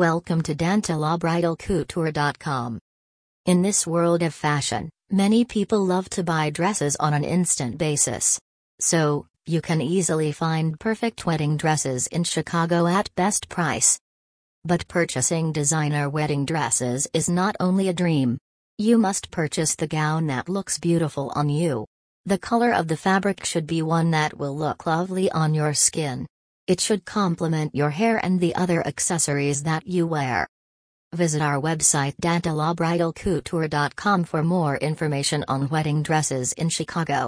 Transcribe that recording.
Welcome to DantelaBridalCouture.com. In this world of fashion, many people love to buy dresses on an instant basis. So, you can easily find perfect wedding dresses in Chicago at best price. But purchasing designer wedding dresses is not only a dream. You must purchase the gown that looks beautiful on you. The color of the fabric should be one that will look lovely on your skin. It should complement your hair and the other accessories that you wear. Visit our website dantelabridalcouture.com for more information on wedding dresses in Chicago.